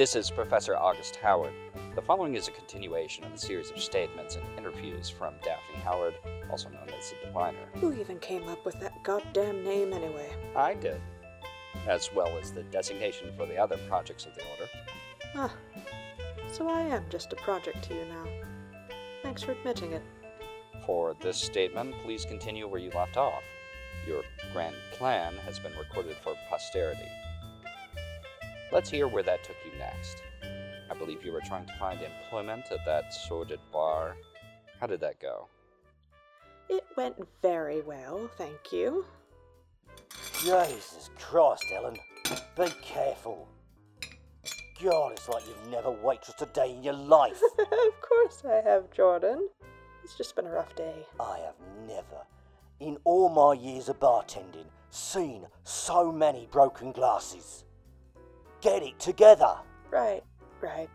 This is Professor August Howard. The following is a continuation of a series of statements and interviews from Daphne Howard, also known as the Diviner. Who even came up with that goddamn name anyway? I did, as well as the designation for the other projects of the Order. Ah, so I am just a project to you now. Thanks for admitting it. For this statement, please continue where you left off. Your grand plan has been recorded for posterity. Let's hear where that took you next. I believe you were trying to find employment at that sordid bar. How did that go? It went very well, thank you. Jesus Christ, Ellen. Be careful. God, it's like you've never waitressed a day in your life. of course I have, Jordan. It's just been a rough day. I have never, in all my years of bartending, seen so many broken glasses. Get it together. Right, right.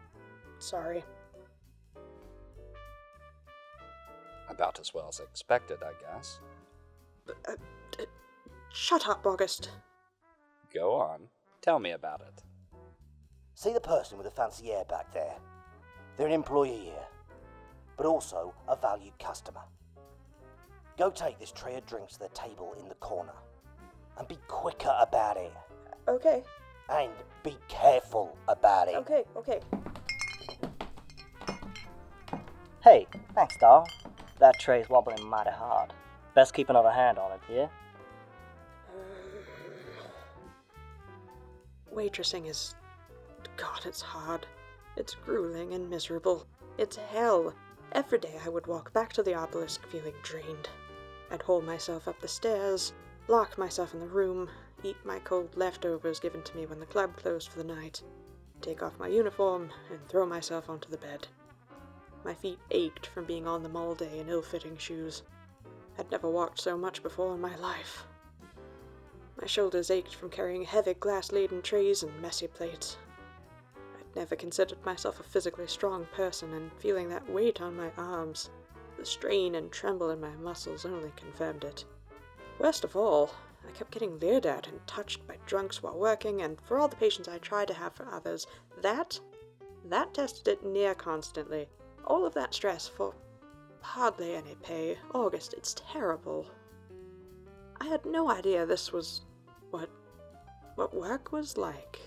Sorry. About as well as expected, I guess. Uh, d- shut up, August. Go on. Tell me about it. See the person with the fancy hair back there? They're an employee here, but also a valued customer. Go take this tray of drinks to the table in the corner and be quicker about it. Okay, And be careful about it. okay, okay. Hey, thanks, doll. That tray's wobbling mighty hard. Best keep another hand on it, yeah? Waitressing is. God, it's hard. It's grueling and miserable. It's hell. Every day I would walk back to the obelisk feeling drained. I'd haul myself up the stairs, lock myself in the room, eat my cold leftovers given to me when the club closed for the night, take off my uniform, and throw myself onto the bed. My feet ached from being on them all day in ill fitting shoes. I'd never walked so much before in my life. My shoulders ached from carrying heavy glass laden trays and messy plates. I'd never considered myself a physically strong person, and feeling that weight on my arms, the strain and tremble in my muscles only confirmed it. Worst of all, I kept getting leered at and touched by drunks while working, and for all the patience I tried to have for others, that, that tested it near constantly. All of that stress for hardly any pay. August, it's terrible. I had no idea this was what what work was like.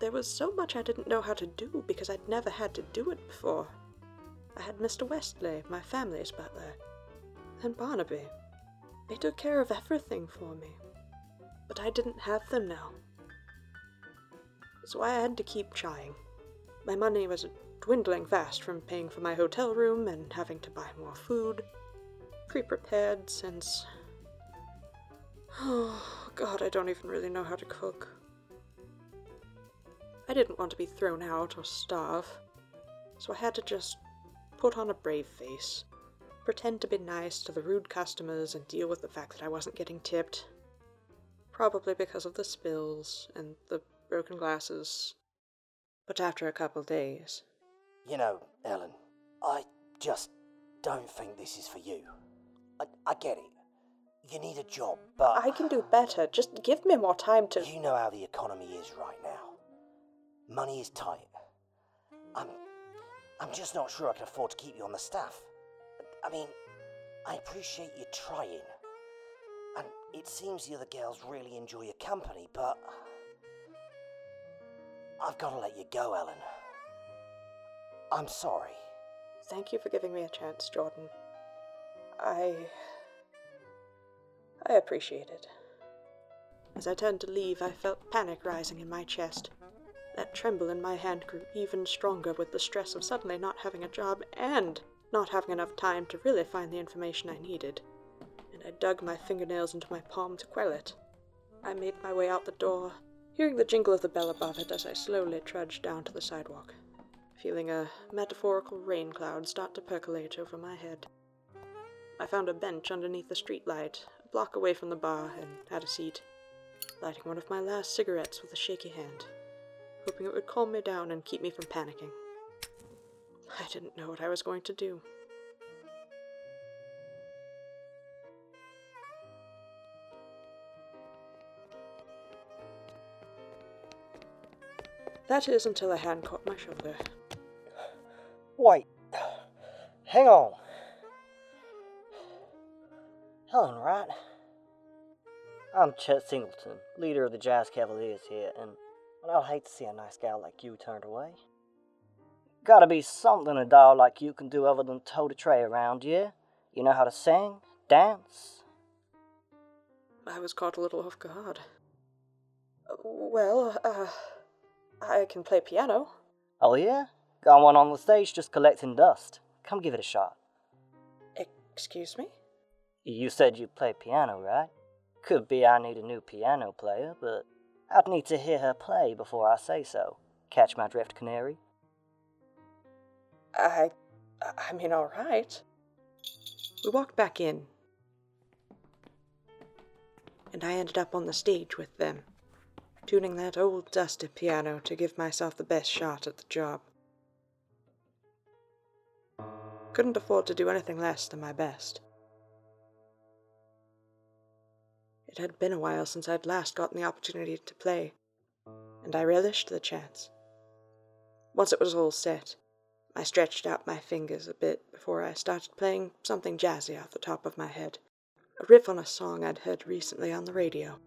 There was so much I didn't know how to do because I'd never had to do it before. I had Mr. Westley, my family's butler, and Barnaby. They took care of everything for me. But I didn't have them now. So I had to keep trying. My money was dwindling fast from paying for my hotel room and having to buy more food. Pre prepared since Oh, God, I don't even really know how to cook. I didn't want to be thrown out or starve, so I had to just put on a brave face, pretend to be nice to the rude customers, and deal with the fact that I wasn't getting tipped. Probably because of the spills and the broken glasses. But after a couple days, You know, Ellen, I just don't think this is for you. I, I get it. You need a job, but I can do better. Just give me more time to. you know how the economy is right now. Money is tight. I'm I'm just not sure I can afford to keep you on the staff. I mean, I appreciate you trying. And it seems the other girls really enjoy your company, but I've got to let you go, Ellen. I'm sorry. Thank you for giving me a chance, Jordan. I. I appreciate it. As I turned to leave, I felt panic rising in my chest. That tremble in my hand grew even stronger with the stress of suddenly not having a job and not having enough time to really find the information I needed. And I dug my fingernails into my palm to quell it. I made my way out the door, hearing the jingle of the bell above it as I slowly trudged down to the sidewalk, feeling a metaphorical rain cloud start to percolate over my head. I found a bench underneath the streetlight, a block away from the bar, and had a seat, lighting one of my last cigarettes with a shaky hand, hoping it would calm me down and keep me from panicking. I didn't know what I was going to do. That is until a hand caught my shoulder. Wait. Hang on. Helen, right? I'm Chet Singleton, leader of the Jazz Cavaliers here, and I'd hate to see a nice gal like you turned away. Gotta be something a doll like you can do other than tote a tray around, yeah? You know how to sing, dance? I was caught a little off guard. Well, uh, I can play piano. Oh, yeah? Got one on the stage just collecting dust. Come give it a shot. Excuse me? You said you play piano, right? Could be I need a new piano player, but I'd need to hear her play before I say so. Catch my drift, Canary? I. I mean, alright. We walked back in, and I ended up on the stage with them, tuning that old dusty piano to give myself the best shot at the job. Couldn't afford to do anything less than my best. It had been a while since I'd last gotten the opportunity to play, and I relished the chance. Once it was all set, I stretched out my fingers a bit before I started playing something jazzy off the top of my head, a riff on a song I'd heard recently on the radio.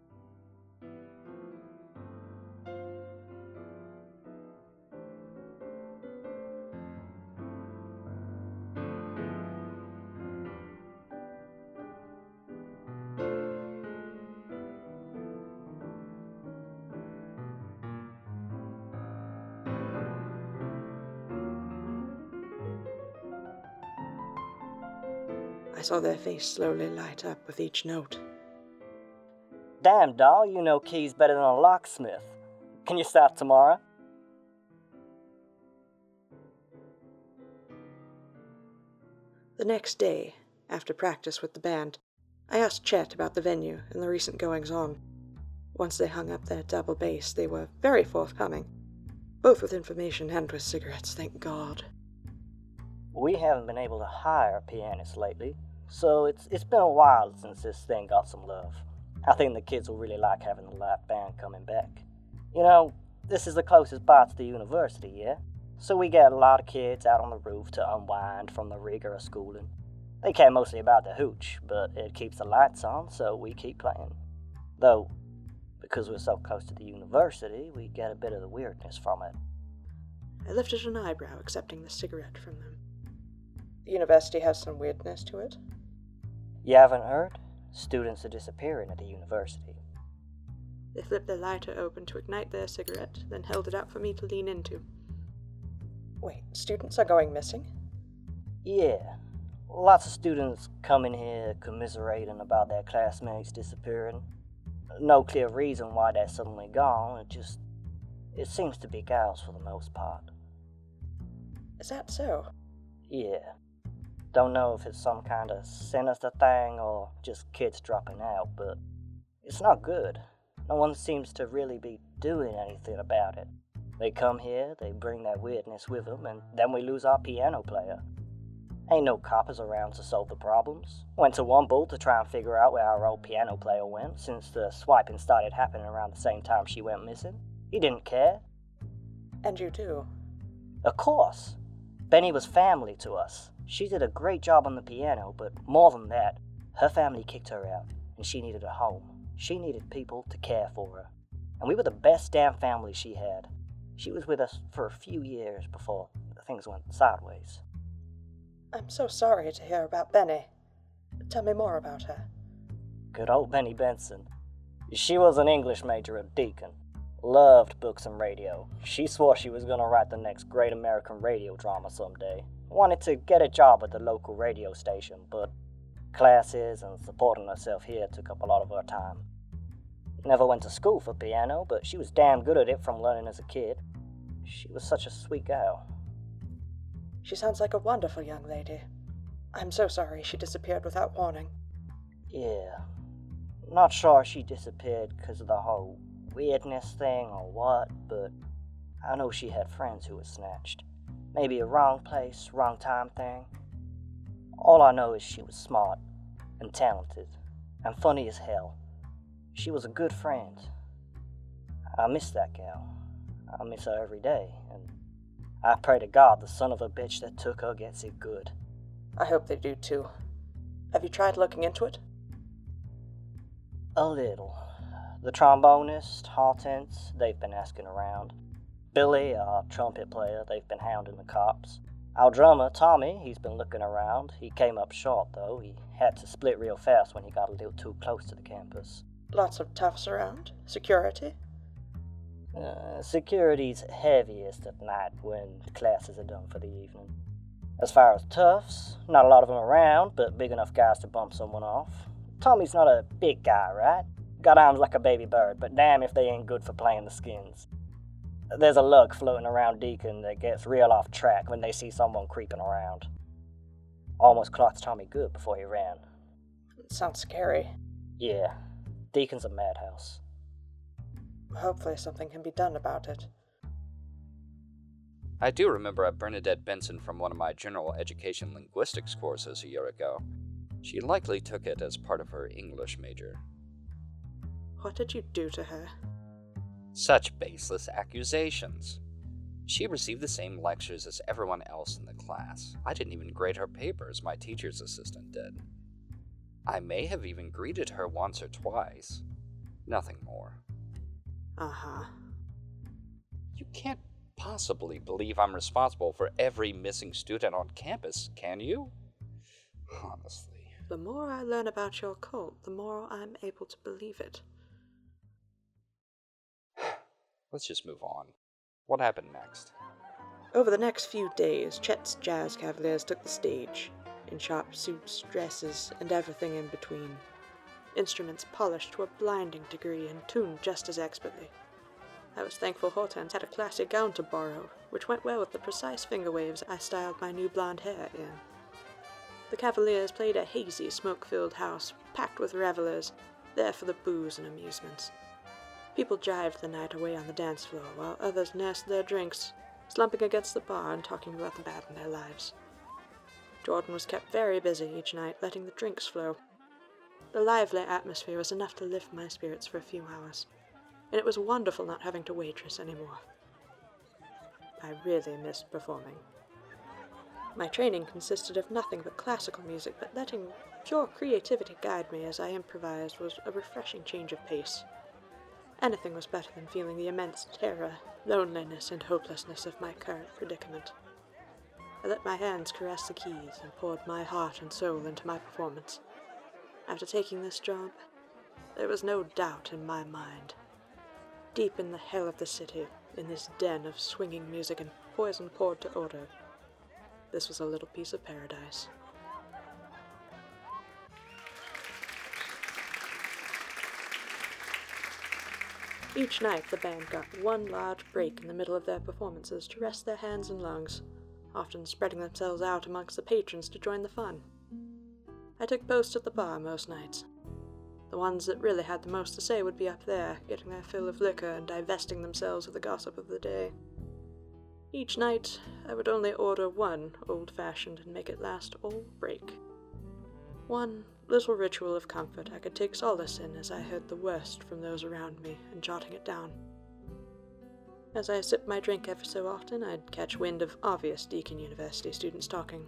Saw their face slowly light up with each note. Damn, doll, you know keys better than a locksmith. Can you start tomorrow? The next day, after practice with the band, I asked Chet about the venue and the recent goings on. Once they hung up their double bass, they were very forthcoming, both with information and with cigarettes, thank God. We haven't been able to hire a pianist lately, so it's it's been a while since this thing got some love. I think the kids will really like having the live band coming back. You know, this is the closest bar to the university, yeah? So we get a lot of kids out on the roof to unwind from the rigor of schooling. They care mostly about the hooch, but it keeps the lights on, so we keep playing. Though, because we're so close to the university, we get a bit of the weirdness from it. I lifted an eyebrow, accepting the cigarette from them. The university has some weirdness to it. You haven't heard? Students are disappearing at the university. They flipped their lighter open to ignite their cigarette, then held it out for me to lean into. Wait, students are going missing? Yeah. Lots of students come in here commiserating about their classmates disappearing. No clear reason why they're suddenly gone, it just. It seems to be gals for the most part. Is that so? Yeah. Don't know if it's some kind of sinister thing or just kids dropping out, but it's not good. No one seems to really be doing anything about it. They come here, they bring their weirdness with them, and then we lose our piano player. Ain't no coppers around to solve the problems. Went to one Womble to try and figure out where our old piano player went, since the swiping started happening around the same time she went missing. He didn't care. And you too. Of course. Benny was family to us. She did a great job on the piano, but more than that, her family kicked her out, and she needed a home. She needed people to care for her. And we were the best damn family she had. She was with us for a few years before things went sideways. I'm so sorry to hear about Benny. Tell me more about her. Good old Benny Benson. She was an English major at Deacon. Loved books and radio. She swore she was going to write the next great American radio drama someday. Wanted to get a job at the local radio station, but classes and supporting herself here took up a lot of her time. Never went to school for piano, but she was damn good at it from learning as a kid. She was such a sweet girl. She sounds like a wonderful young lady. I'm so sorry she disappeared without warning. Yeah. Not sure she disappeared because of the whole weirdness thing or what, but I know she had friends who were snatched. Maybe a wrong place, wrong time thing. All I know is she was smart and talented and funny as hell. She was a good friend. I miss that gal. I miss her every day, and I pray to God the son of a bitch that took her gets it good. I hope they do too. Have you tried looking into it? A little. The trombonist, Hortense, they've been asking around. Billy, our trumpet player, they've been hounding the cops. Our drummer, Tommy, he's been looking around. He came up short, though. He had to split real fast when he got a little too close to the campus. Lots of toughs around? Security? Uh, security's heaviest at night when classes are done for the evening. As far as toughs, not a lot of them around, but big enough guys to bump someone off. Tommy's not a big guy, right? Got arms like a baby bird, but damn if they ain't good for playing the skins. There's a lug floating around Deacon that gets real off track when they see someone creeping around. Almost clocked Tommy good before he ran. It sounds scary. Yeah, Deacon's a madhouse. Hopefully, something can be done about it. I do remember a Bernadette Benson from one of my general education linguistics courses a year ago. She likely took it as part of her English major. What did you do to her? Such baseless accusations. She received the same lectures as everyone else in the class. I didn't even grade her papers, my teacher's assistant did. I may have even greeted her once or twice. Nothing more. Uh huh. You can't possibly believe I'm responsible for every missing student on campus, can you? Honestly. The more I learn about your cult, the more I'm able to believe it. Let's just move on. What happened next? Over the next few days, Chet's Jazz Cavaliers took the stage, in sharp suits, dresses, and everything in between. Instruments polished to a blinding degree and tuned just as expertly. I was thankful Hortense had a classy gown to borrow, which went well with the precise finger waves I styled my new blonde hair in. The Cavaliers played a hazy, smoke filled house, packed with revelers, there for the booze and amusements. People jived the night away on the dance floor, while others nursed their drinks, slumping against the bar and talking about the bad in their lives. Jordan was kept very busy each night, letting the drinks flow. The lively atmosphere was enough to lift my spirits for a few hours, and it was wonderful not having to waitress anymore. I really missed performing. My training consisted of nothing but classical music, but letting pure creativity guide me as I improvised was a refreshing change of pace. Anything was better than feeling the immense terror, loneliness, and hopelessness of my current predicament. I let my hands caress the keys and poured my heart and soul into my performance. After taking this job, there was no doubt in my mind. Deep in the hell of the city, in this den of swinging music and poison poured to order, this was a little piece of paradise. Each night, the band got one large break in the middle of their performances to rest their hands and lungs, often spreading themselves out amongst the patrons to join the fun. I took post at the bar most nights. The ones that really had the most to say would be up there, getting their fill of liquor and divesting themselves of the gossip of the day. Each night, I would only order one old fashioned and make it last all break. One little ritual of comfort I could take solace in as I heard the worst from those around me and jotting it down. As I sipped my drink ever so often, I'd catch wind of obvious Deacon University students talking.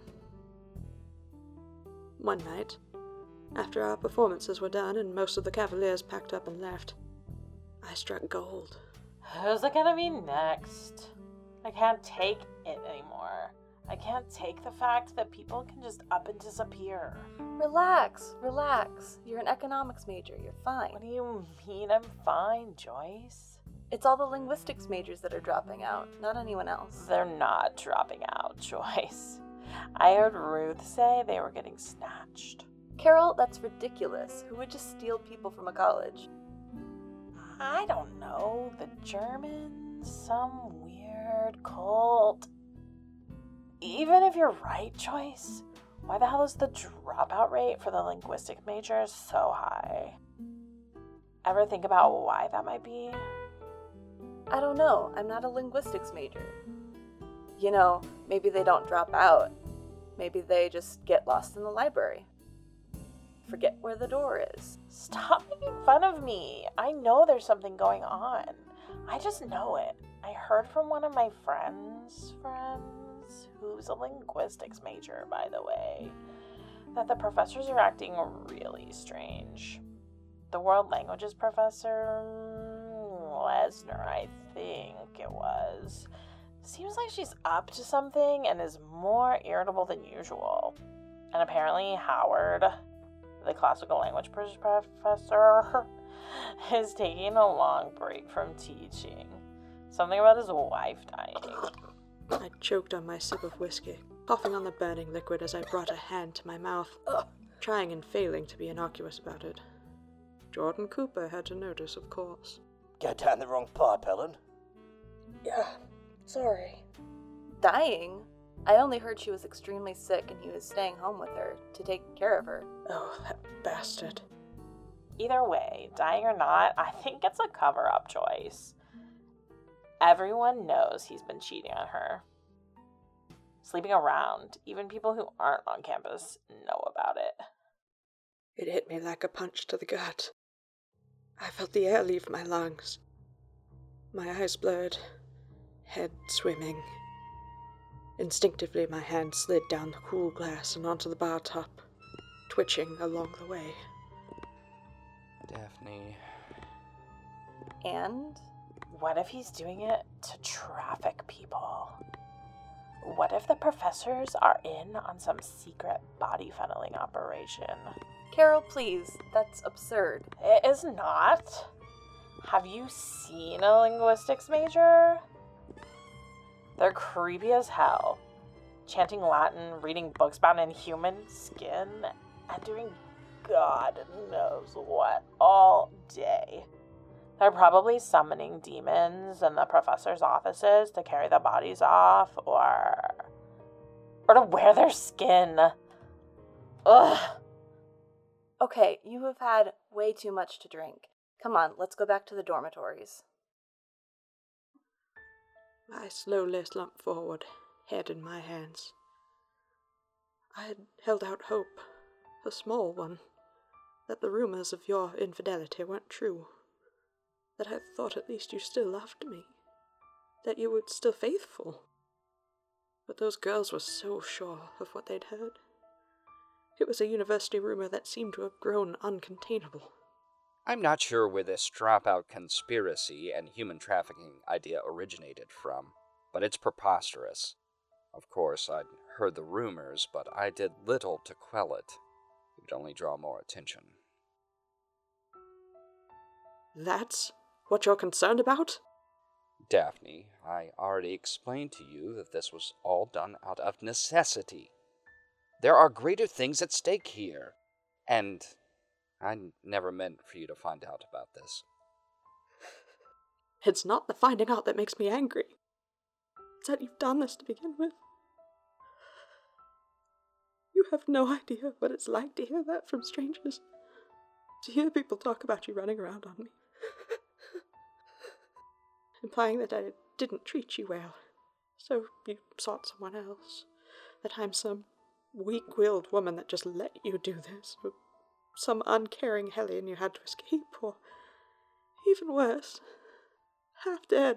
One night, after our performances were done and most of the Cavaliers packed up and left, I struck gold. Who's it gonna be next? I can't take it anymore. I can't take the fact that people can just up and disappear. Relax, relax. You're an economics major. You're fine. What do you mean I'm fine, Joyce? It's all the linguistics majors that are dropping out, not anyone else. They're not dropping out, Joyce. I heard Ruth say they were getting snatched. Carol, that's ridiculous. Who would just steal people from a college? I don't know. The Germans? Some weird cult. Even if you're right, Joyce, why the hell is the dropout rate for the linguistic majors so high? Ever think about why that might be? I don't know. I'm not a linguistics major. You know, maybe they don't drop out. Maybe they just get lost in the library. forget where the door is. Stop making fun of me. I know there's something going on. I just know it. I heard from one of my friends' friends, who's a linguistics major, by the way, that the professors are acting really strange. The world languages professor, mm, Lesnar, I think it was, seems like she's up to something and is more irritable than usual. And apparently, Howard, the classical language professor, is taking a long break from teaching. Something about his wife dying. I choked on my sip of whiskey, coughing on the burning liquid as I brought a hand to my mouth, trying and failing to be innocuous about it. Jordan Cooper had to notice, of course. Go down the wrong pipe, Ellen. Yeah, sorry. Dying? I only heard she was extremely sick and he was staying home with her to take care of her. Oh, that bastard. Either way, dying or not, I think it's a cover up choice. Everyone knows he's been cheating on her. Sleeping around, even people who aren't on campus know about it. It hit me like a punch to the gut. I felt the air leave my lungs. My eyes blurred, head swimming. Instinctively, my hand slid down the cool glass and onto the bar top, twitching along the way. Daphne. And? What if he's doing it to traffic people? What if the professors are in on some secret body funneling operation? Carol, please. That's absurd. It is not. Have you seen a linguistics major? They're creepy as hell. Chanting Latin, reading books bound in human skin, and doing God knows what all day. They're probably summoning demons in the professor's offices to carry the bodies off or or to wear their skin. Ugh. Okay, you have had way too much to drink. Come on, let's go back to the dormitories. I slowly slumped forward, head in my hands. I had held out hope, a small one, that the rumors of your infidelity weren't true, that I thought at least you still loved me, that you were still faithful. But those girls were so sure of what they'd heard. It was a university rumor that seemed to have grown uncontainable. I'm not sure where this dropout conspiracy and human trafficking idea originated from, but it's preposterous. Of course, I'd heard the rumors, but I did little to quell it. It would only draw more attention. That's what you're concerned about? Daphne, I already explained to you that this was all done out of necessity. There are greater things at stake here, and I never meant for you to find out about this. It's not the finding out that makes me angry. It's that you've done this to begin with. You have no idea what it's like to hear that from strangers. To hear people talk about you running around on me. Implying that I didn't treat you well. So you sought someone else. That I'm some weak willed woman that just let you do this. Or some uncaring hellion you had to escape. Or even worse, half dead.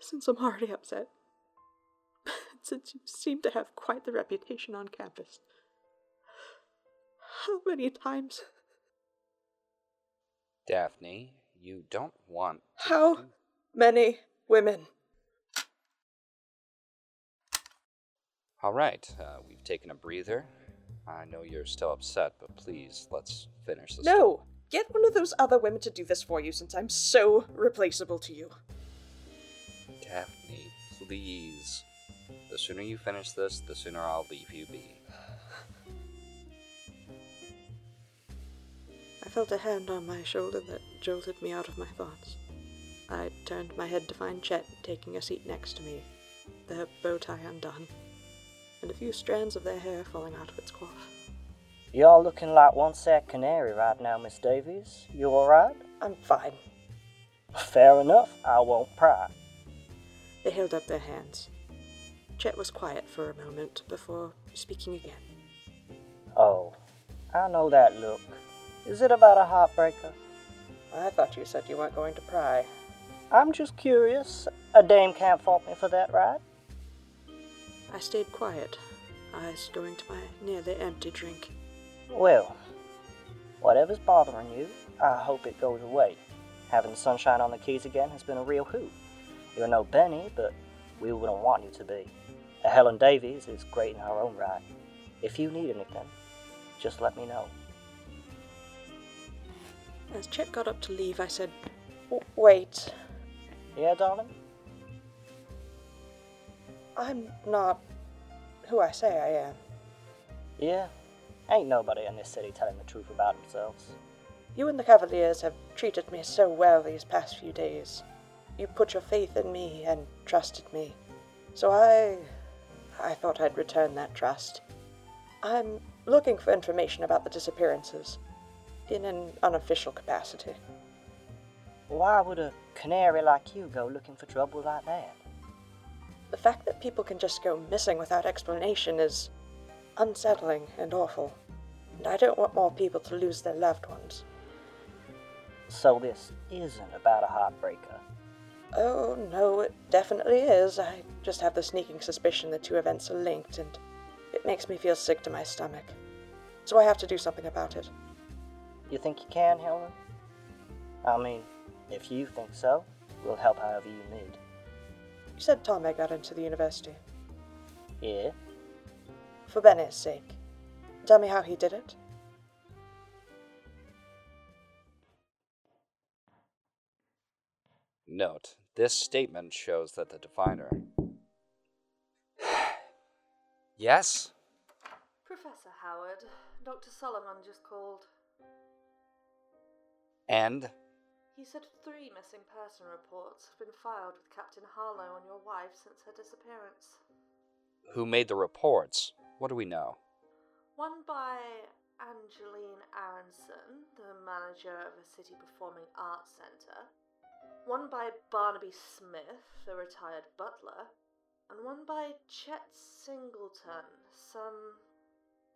Since I'm already upset. Since you seem to have quite the reputation on campus. How many times? Daphne, you don't want. How many women? All right, uh, we've taken a breather. I know you're still upset, but please, let's finish this. No! Get one of those other women to do this for you since I'm so replaceable to you. Daphne, please. The sooner you finish this, the sooner I'll leave you be. Felt a hand on my shoulder that jolted me out of my thoughts. I turned my head to find Chet taking a seat next to me, their bow tie undone, and a few strands of their hair falling out of its coif. You're looking like one sad canary right now, Miss Davies. You alright? I'm fine. Fair enough, I won't pry. They held up their hands. Chet was quiet for a moment before speaking again. Oh, I know that look. Is it about a heartbreaker? I thought you said you weren't going to pry. I'm just curious. A dame can't fault me for that, right? I stayed quiet, eyes going to my nearly empty drink. Well, whatever's bothering you, I hope it goes away. Having the sunshine on the keys again has been a real hoot. You're no Benny, but we wouldn't want you to be. A Helen Davies is great in her own right. If you need anything, just let me know. As Chet got up to leave, I said, Wait, Yeah, darling? I'm not who I say I am. Yeah. Ain't nobody in this city telling the truth about themselves. You and the Cavaliers have treated me so well these past few days. You put your faith in me and trusted me. So I. I thought I'd return that trust. I'm looking for information about the disappearances, in an unofficial capacity. Why would a canary like you go looking for trouble like that? The fact that people can just go missing without explanation is unsettling and awful. And I don't want more people to lose their loved ones. So this isn't about a heartbreaker. Oh, no, it definitely is. I just have the sneaking suspicion the two events are linked, and it makes me feel sick to my stomach. So I have to do something about it. You think you can, Helen? I mean, if you think so, we'll help however you need. You said Tommy got into the university. Yeah? For Benny's sake. Tell me how he did it. Note, this statement shows that the Diviner. yes? Professor Howard, Dr. Solomon just called. And? He said three missing person reports have been filed with Captain Harlow on your wife since her disappearance. Who made the reports? What do we know? One by Angeline Aronson, the manager of a city performing arts centre. One by Barnaby Smith, the retired butler. And one by Chet Singleton, some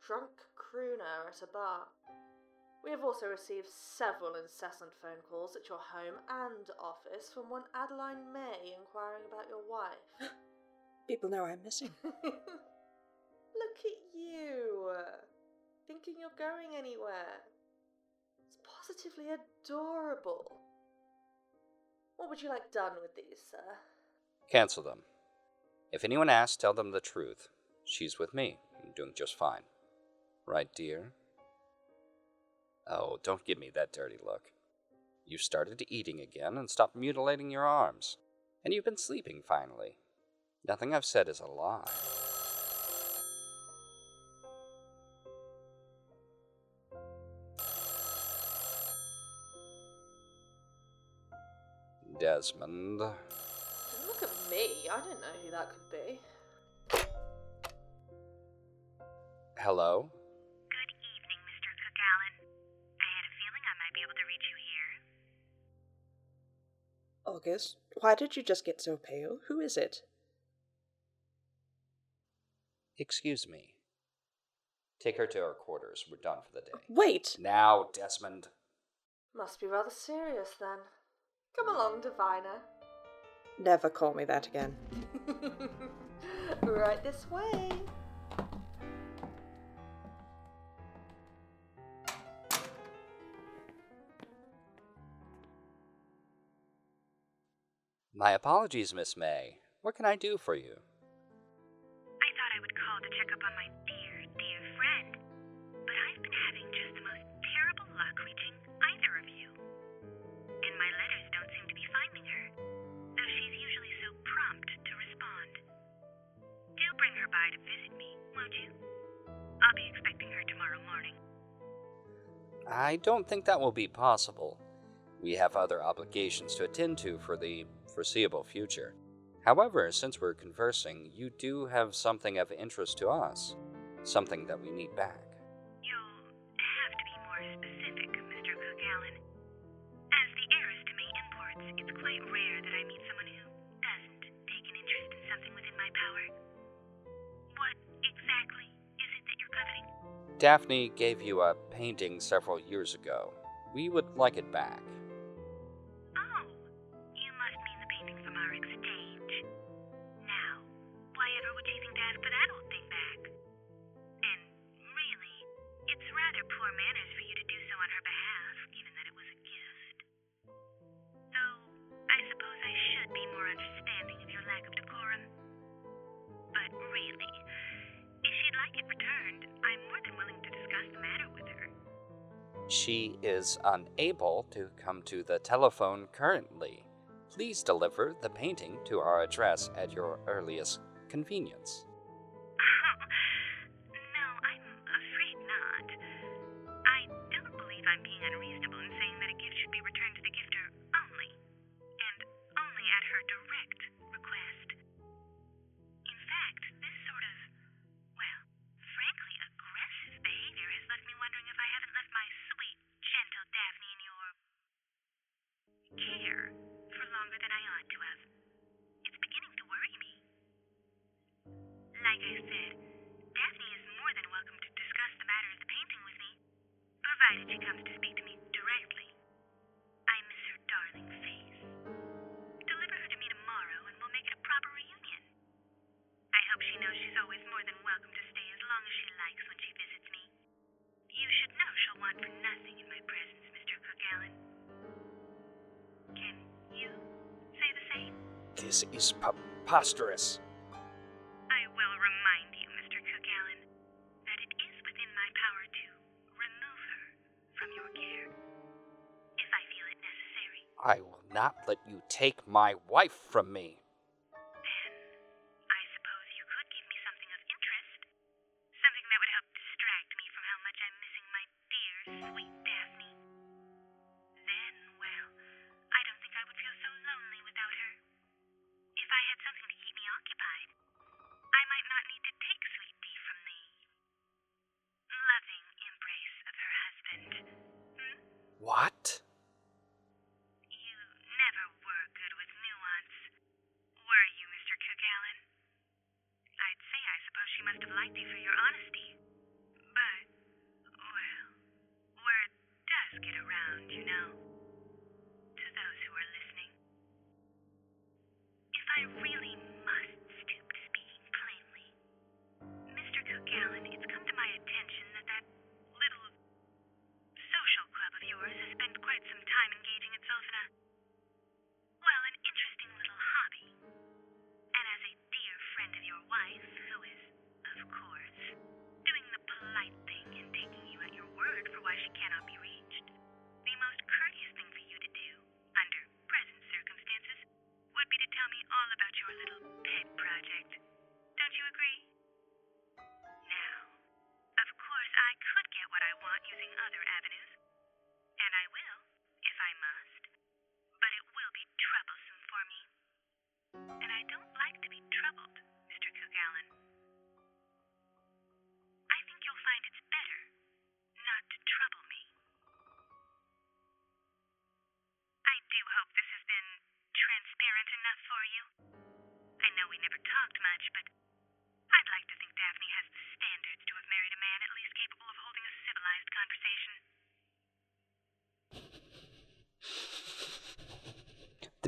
drunk crooner at a bar. We have also received several incessant phone calls at your home and office from one Adeline May inquiring about your wife. People know I'm missing. Look at you! Thinking you're going anywhere. It's positively adorable. What would you like done with these, sir? Cancel them. If anyone asks, tell them the truth. She's with me. I'm doing just fine. Right, dear? Oh, don't give me that dirty look. You started eating again and stopped mutilating your arms. And you've been sleeping finally. Nothing I've said is a lie. Desmond. Don't look at me. I don't know who that could be. Hello? August, why did you just get so pale? Who is it? Excuse me. Take her to our quarters. We're done for the day. Wait! Now, Desmond. Must be rather serious then. Come along, Diviner. Never call me that again. right this way. My apologies, Miss May. What can I do for you? I thought I would call to check up on my dear, dear friend, but I've been having just the most terrible luck reaching either of you. And my letters don't seem to be finding her, though she's usually so prompt to respond. Do bring her by to visit me, won't you? I'll be expecting her tomorrow morning. I don't think that will be possible. We have other obligations to attend to for the foreseeable future. However, since we're conversing, you do have something of interest to us, something that we need back. You'll have to be more specific, Mr. Cook Allen. As the to May Imports, it's quite rare that I meet someone who doesn't take an interest in something within my power. What exactly is it that you're coveting? Daphne gave you a painting several years ago. We would like it back. returned, I'm more than willing to discuss the matter with her. She is unable to come to the telephone currently. Please deliver the painting to our address at your earliest convenience. want for nothing in my presence, Mr. Kergallen. Can you say the same? This is preposterous. I will remind you, Mr. Cook Allen, that it is within my power to remove her from your care, if I feel it necessary. I will not let you take my wife from me.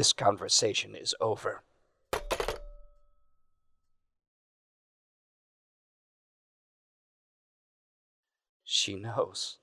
This conversation is over. She knows.